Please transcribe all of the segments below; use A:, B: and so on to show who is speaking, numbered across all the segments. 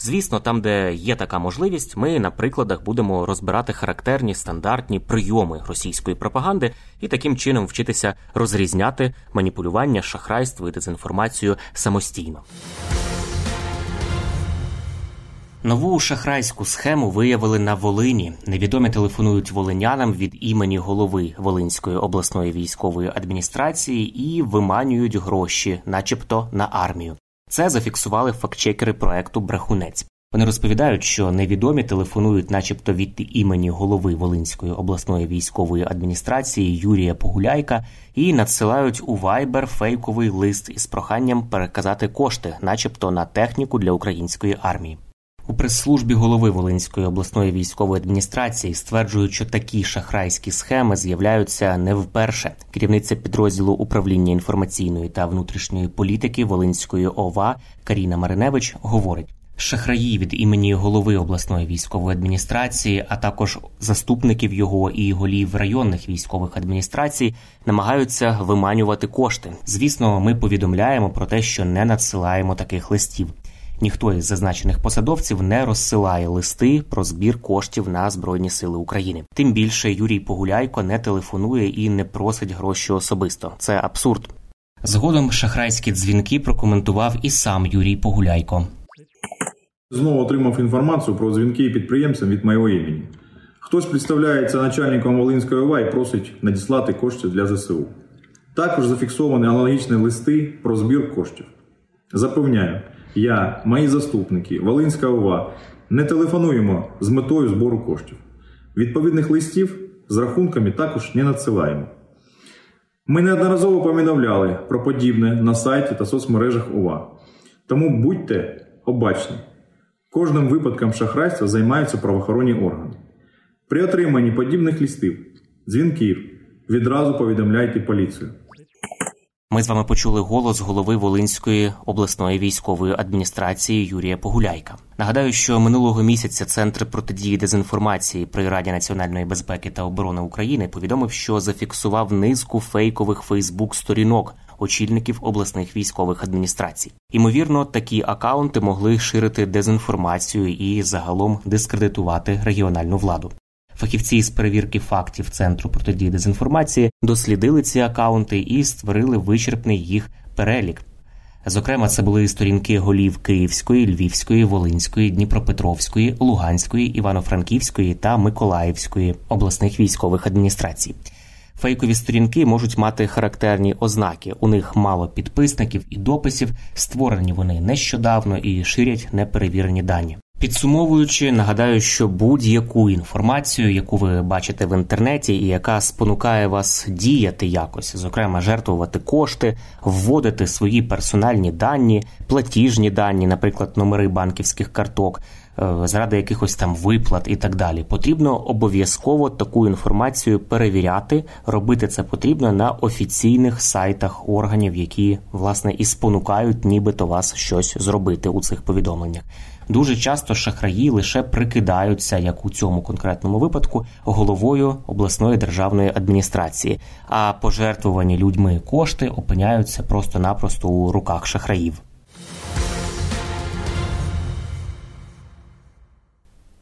A: Звісно, там, де є така можливість, ми на прикладах будемо розбирати характерні стандартні прийоми російської пропаганди і таким чином вчитися розрізняти маніпулювання, шахрайство і дезінформацію самостійно. Нову шахрайську схему виявили на Волині. Невідомі телефонують волинянам від імені голови Волинської обласної військової адміністрації і виманюють гроші, начебто на армію. Це зафіксували фактчекери проекту Брахунець. Вони розповідають, що невідомі телефонують, начебто від імені голови Волинської обласної військової адміністрації Юрія Погуляйка, і надсилають у Viber фейковий лист із проханням переказати кошти, начебто на техніку для української армії. У прес-службі голови Волинської обласної військової адміністрації стверджують, що такі шахрайські схеми з'являються не вперше. Керівниця підрозділу управління інформаційної та внутрішньої політики Волинської ОВА Каріна Мариневич говорить. Шахраї від імені голови обласної військової адміністрації, а також заступників його і голів районних військових адміністрацій намагаються виманювати кошти. Звісно, ми повідомляємо про те, що не надсилаємо таких листів. Ніхто із зазначених посадовців не розсилає листи про збір коштів на Збройні Сили України. Тим більше Юрій Погуляйко не телефонує і не просить гроші особисто. Це абсурд. Згодом шахрайські дзвінки прокоментував і сам Юрій Погуляйко.
B: Знову отримав інформацію про дзвінки підприємцям від моєго імені. Хтось представляється начальником Волинської ОВА і просить надіслати кошти для ЗСУ. Також зафіксовані аналогічні листи про збір коштів. Запевняю, я, мої заступники, Волинська ОВА не телефонуємо з метою збору коштів. Відповідних листів з рахунками також не надсилаємо. Ми неодноразово повідомляли про подібне на сайті та соцмережах ОВА. Тому будьте обачні. Кожним випадком шахрайства займаються правоохоронні органи. При отриманні подібних листів, дзвінків відразу повідомляйте поліцію.
A: Ми з вами почули голос голови Волинської обласної військової адміністрації Юрія Погуляйка. Нагадаю, що минулого місяця Центр протидії дезінформації при Раді національної безпеки та оборони України повідомив, що зафіксував низку фейкових Фейсбук-сторінок очільників обласних військових адміністрацій. Імовірно, такі акаунти могли ширити дезінформацію і загалом дискредитувати регіональну владу. Фахівці з перевірки фактів Центру протидії дезінформації дослідили ці акаунти і створили вичерпний їх перелік. Зокрема, це були сторінки голів Київської, Львівської, Волинської, Дніпропетровської, Луганської, Івано-Франківської та Миколаївської обласних військових адміністрацій. Фейкові сторінки можуть мати характерні ознаки. У них мало підписників і дописів, створені вони нещодавно і ширять неперевірені дані. Підсумовуючи, нагадаю, що будь-яку інформацію, яку ви бачите в інтернеті, і яка спонукає вас діяти якось, зокрема жертвувати кошти, вводити свої персональні дані, платіжні дані, наприклад, номери банківських карток, е, заради якихось там виплат і так далі, потрібно обов'язково таку інформацію перевіряти. Робити це потрібно на офіційних сайтах органів, які власне і спонукають, нібито вас щось зробити у цих повідомленнях. Дуже часто шахраї лише прикидаються, як у цьому конкретному випадку, головою обласної державної адміністрації, а пожертвувані людьми кошти опиняються просто-напросто у руках шахраїв.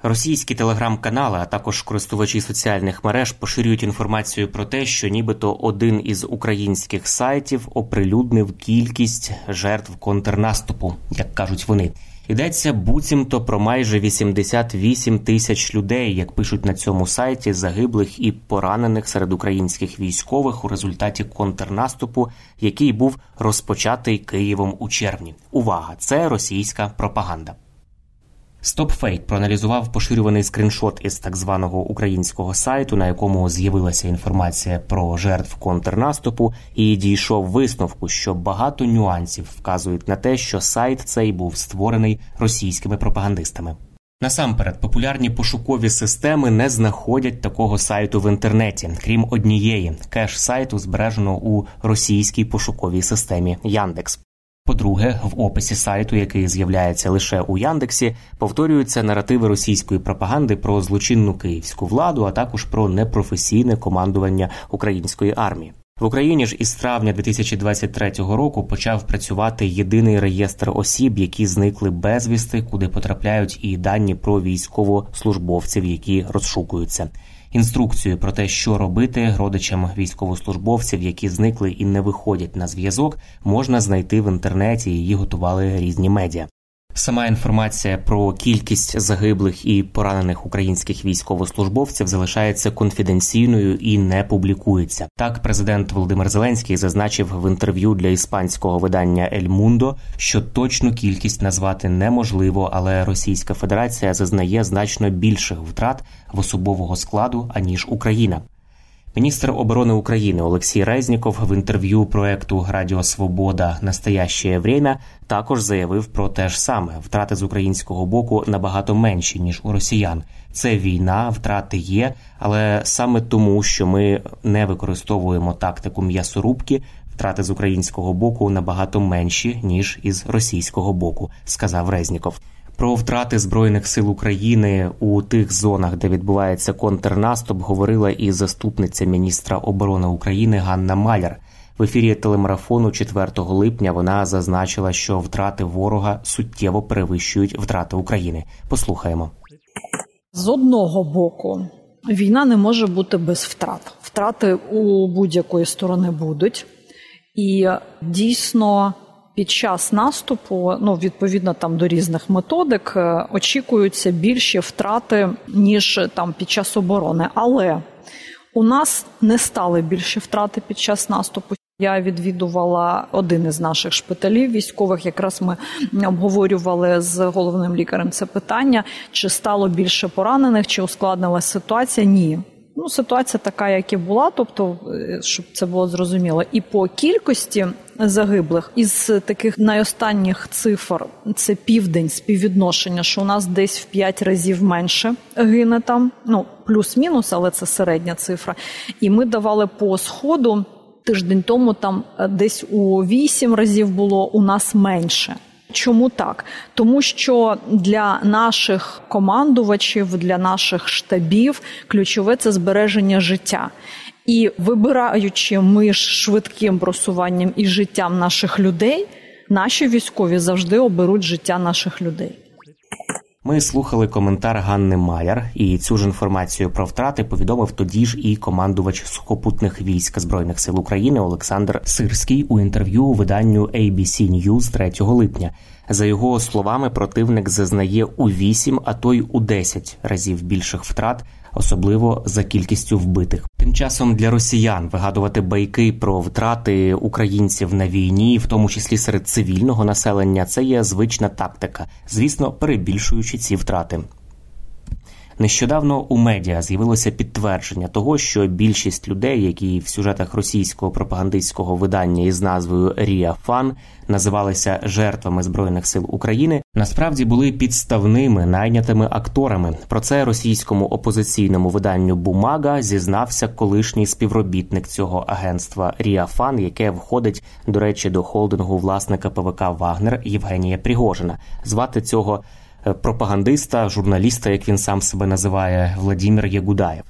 A: Російські телеграм-канали, а також користувачі соціальних мереж поширюють інформацію про те, що нібито один із українських сайтів оприлюднив кількість жертв контрнаступу, як кажуть вони. Йдеться буцімто про майже 88 тисяч людей, як пишуть на цьому сайті, загиблих і поранених серед українських військових у результаті контрнаступу, який був розпочатий Києвом у червні. Увага! Це російська пропаганда. StopFake проаналізував поширюваний скріншот із так званого українського сайту, на якому з'явилася інформація про жертв контрнаступу, і дійшов висновку, що багато нюансів вказують на те, що сайт цей був створений російськими пропагандистами. Насамперед, популярні пошукові системи не знаходять такого сайту в інтернеті, крім однієї кеш сайту збережено у російській пошуковій системі Яндекс. По-друге, в описі сайту, який з'являється лише у Яндексі, повторюються наративи російської пропаганди про злочинну київську владу, а також про непрофесійне командування української армії. В Україні ж із травня 2023 року почав працювати єдиний реєстр осіб, які зникли безвісти, куди потрапляють і дані про військовослужбовців, які розшукуються. Інструкцію про те, що робити родичам військовослужбовців, які зникли і не виходять на зв'язок, можна знайти в інтернеті. Її готували різні медіа. Сама інформація про кількість загиблих і поранених українських військовослужбовців залишається конфіденційною і не публікується. Так, президент Володимир Зеленський зазначив в інтерв'ю для іспанського видання Ель Мундо, що точну кількість назвати неможливо, але Російська Федерація зазнає значно більших втрат в особового складу аніж Україна. Міністр оборони України Олексій Резніков в інтерв'ю проекту Радіо Свобода Настояще время також заявив про те ж саме: втрати з українського боку набагато менші ніж у росіян. Це війна, втрати є, але саме тому, що ми не використовуємо тактику м'ясорубки, втрати з українського боку набагато менші ніж із російського боку, сказав Резніков. Про втрати збройних сил України у тих зонах, де відбувається контрнаступ, говорила і заступниця міністра оборони України Ганна Маляр. В ефірі телемарафону 4 липня вона зазначила, що втрати ворога суттєво перевищують втрати України. Послухаємо
C: з одного боку. Війна не може бути без втрат. Втрати у будь-якої сторони будуть, і дійсно під час наступу, ну відповідно там до різних методик, е, очікуються більші втрати ніж там під час оборони. Але у нас не стали більші втрати під час наступу. Я відвідувала один із наших шпиталів військових. Якраз ми обговорювали з головним лікарем це питання: чи стало більше поранених, чи ускладнилася ситуація? Ні. Ну, ситуація така, як і була, тобто, е, щоб це було зрозуміло, і по кількості загиблих із таких найостанніх цифр це південь співвідношення, що у нас десь в 5 разів менше гине там. Ну плюс-мінус, але це середня цифра. І ми давали по сходу тиждень тому. Там е, десь у 8 разів було у нас менше. Чому так? Тому що для наших командувачів, для наших штабів ключове це збереження життя. І вибираючи між швидким просуванням і життям наших людей, наші військові завжди оберуть життя наших людей.
A: Ми слухали коментар Ганни Майер, і цю ж інформацію про втрати повідомив тоді ж і командувач сухопутних військ збройних сил України Олександр Сирський у інтерв'ю у виданню ABC News 3 липня. За його словами, противник зазнає у 8, а то й у 10 разів більших втрат, особливо за кількістю вбитих. Тим часом для росіян вигадувати байки про втрати українців на війні, в тому числі серед цивільного населення, це є звична тактика, звісно, перебільшуючи ці втрати. Нещодавно у медіа з'явилося підтвердження того, що більшість людей, які в сюжетах російського пропагандистського видання із назвою Рія Фан називалися жертвами збройних сил України, насправді були підставними найнятими акторами. Про це російському опозиційному виданню Бумага зізнався колишній співробітник цього агентства Рія Фан, яке входить до речі до холдингу власника ПВК Вагнер Євгенія Пригожина. Звати цього. Е, пропагандиста, журналіста, як він сам себе називає, Владимир Ягудаєв.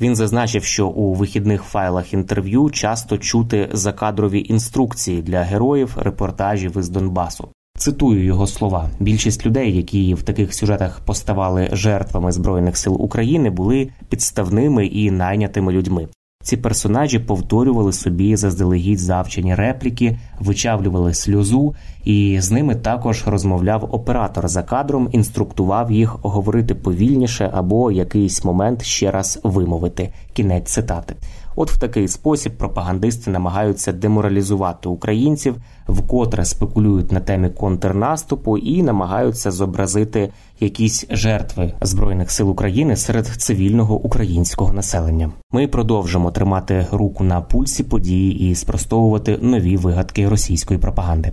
A: Він зазначив, що у вихідних файлах інтерв'ю часто чути закадрові інструкції для героїв репортажів із Донбасу. Цитую його слова: більшість людей, які в таких сюжетах поставали жертвами збройних сил України, були підставними і найнятими людьми. Ці персонажі повторювали собі заздалегідь завчені репліки, вичавлювали сльозу, і з ними також розмовляв оператор за кадром, інструктував їх говорити повільніше або якийсь момент ще раз вимовити. Кінець цитати. От в такий спосіб пропагандисти намагаються деморалізувати українців, вкотре спекулюють на темі контрнаступу і намагаються зобразити якісь жертви збройних сил України серед цивільного українського населення. Ми продовжимо тримати руку на пульсі події і спростовувати нові вигадки російської пропаганди.